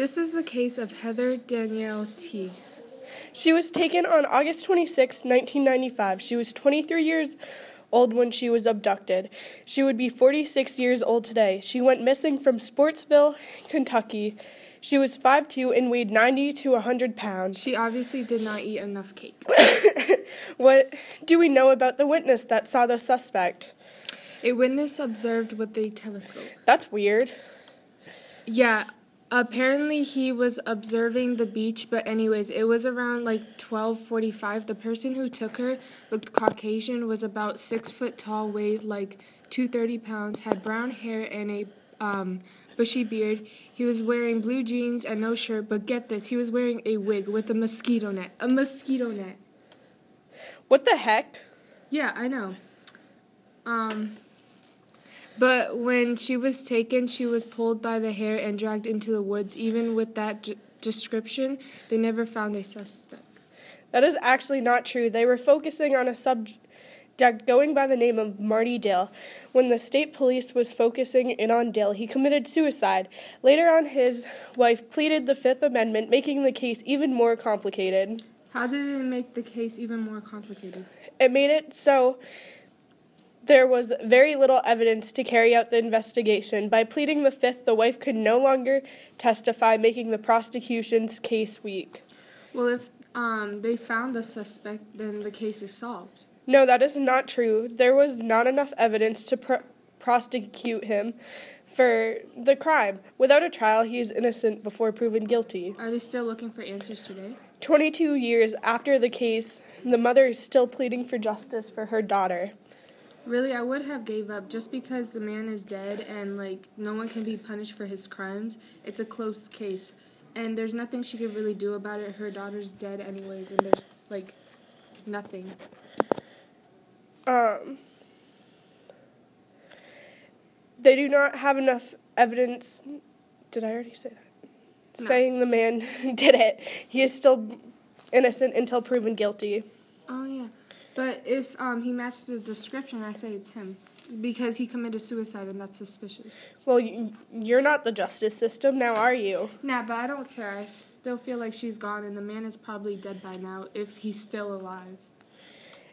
This is the case of Heather Danielle T. She was taken on August 26, 1995. She was 23 years old when she was abducted. She would be 46 years old today. She went missing from Spottsville, Kentucky. She was 5'2 and weighed 90 to 100 pounds. She obviously did not eat enough cake. what do we know about the witness that saw the suspect? A witness observed with a telescope. That's weird. Yeah, apparently he was observing the beach, but anyways, it was around like 12:45. The person who took her looked Caucasian, was about six foot tall, weighed like 230 pounds, had brown hair and a um, bushy beard. He was wearing blue jeans and no shirt, but get this, he was wearing a wig with a mosquito net. A mosquito net. What the heck? Yeah, I know. Um, but when she was taken, she was pulled by the hair and dragged into the woods. Even with that d- description, they never found a suspect. That is actually not true. They were focusing on a subject going by the name of Marty Dale. When the state police was focusing in on Dale, he committed suicide. Later on, his wife pleaded the Fifth Amendment, making the case even more complicated. How did it make the case even more complicated? It made it so there was very little evidence to carry out the investigation. By pleading the fifth, the wife could no longer testify, making the prosecution's case weak. Well, if um, they found the suspect, then the case is solved. No, that is not true. There was not enough evidence to pr- prosecute him for the crime. Without a trial, he is innocent before proven guilty. Are they still looking for answers today? 22 years after the case, the mother is still pleading for justice for her daughter. Really, I would have gave up just because the man is dead and like no one can be punished for his crimes. It's a close case, and there's nothing she could really do about it. Her daughter's dead anyways, and there's like nothing. Um, they do not have enough evidence. Did I already say that? No. Saying the man did it. He is still innocent until proven guilty. Oh yeah. But if um, he matched the description, I say it's him because he committed suicide and that's suspicious. Well, you're not the justice system now, are you? Nah, but I don't care. I still feel like she's gone and the man is probably dead by now if he's still alive.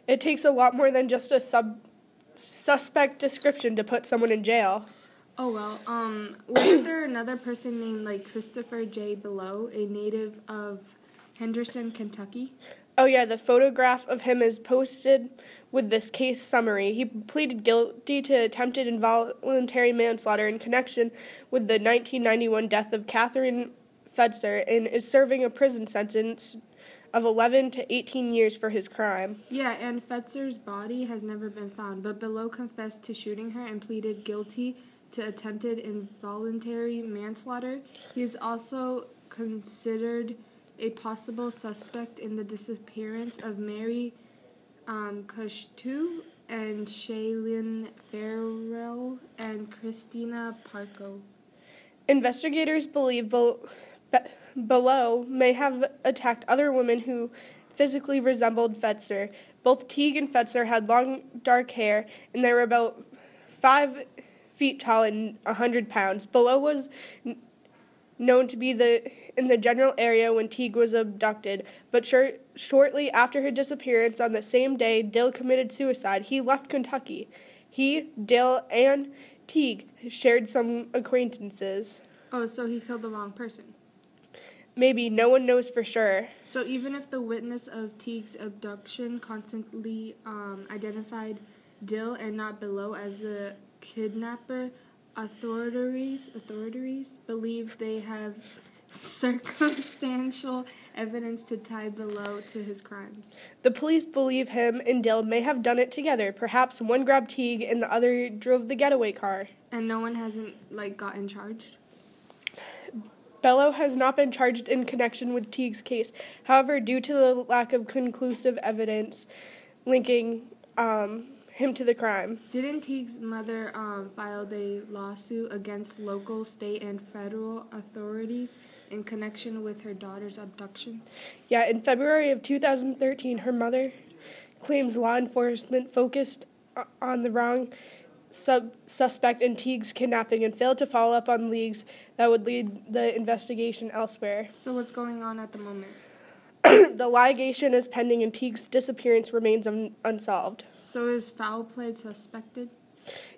It takes a lot more than just a sub suspect description to put someone in jail. Oh well, um, wasn't there another person named like Christopher J. Below, a native of Henderson, Kentucky? Oh, yeah, the photograph of him is posted with this case summary. He pleaded guilty to attempted involuntary manslaughter in connection with the 1991 death of Catherine Fetzer and is serving a prison sentence of 11 to 18 years for his crime. Yeah, and Fetzer's body has never been found, but Below confessed to shooting her and pleaded guilty to attempted involuntary manslaughter. He is also considered a possible suspect in the disappearance of Mary um, Kushtu and Shaylin Farrell and Christina Parko. Investigators believe Be- Be- Below may have attacked other women who physically resembled Fetzer. Both Teague and Fetzer had long, dark hair, and they were about five feet tall and a hundred pounds. Below was known to be the in the general area when Teague was abducted, but shor- shortly after her disappearance on the same day Dill committed suicide, he left Kentucky. He, Dill, and Teague shared some acquaintances. Oh, so he killed the wrong person. Maybe no one knows for sure. So even if the witness of Teague's abduction constantly um, identified Dill and not Below as the kidnapper, authorities authorities believe they have circumstantial evidence to tie Below to his crimes. The police believe him and Dill may have done it together. Perhaps one grabbed Teague and the other drove the getaway car. And no one hasn't like gotten charged. Below has not been charged in connection with Teague's case. However, due to the lack of conclusive evidence linking um, him to the crime. Didn't Teague's mother um, filed a lawsuit against local, state, and federal authorities in connection with her daughter's abduction? Yeah, in February of 2013, her mother claims law enforcement focused on the wrong sub- suspect in Teague's kidnapping and failed to follow up on leads that would lead the investigation elsewhere. So what's going on at the moment? the litigation is pending and Teague's disappearance remains un- unsolved. So is foul play suspected?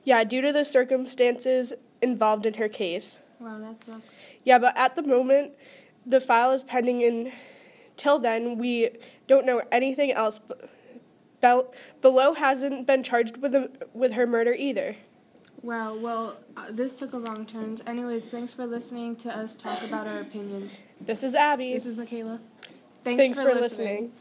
Yeah, due to the circumstances involved in her case. Wow, that sucks. Yeah, but at the moment, the file is pending, and till then, we don't know anything else. Bel- Below hasn't been charged with a, with her murder either. Wow, well, uh, this took a wrong turn. Anyways, thanks for listening to us talk about our opinions. This is Abby. This is Michaela. Thanks, for, listening.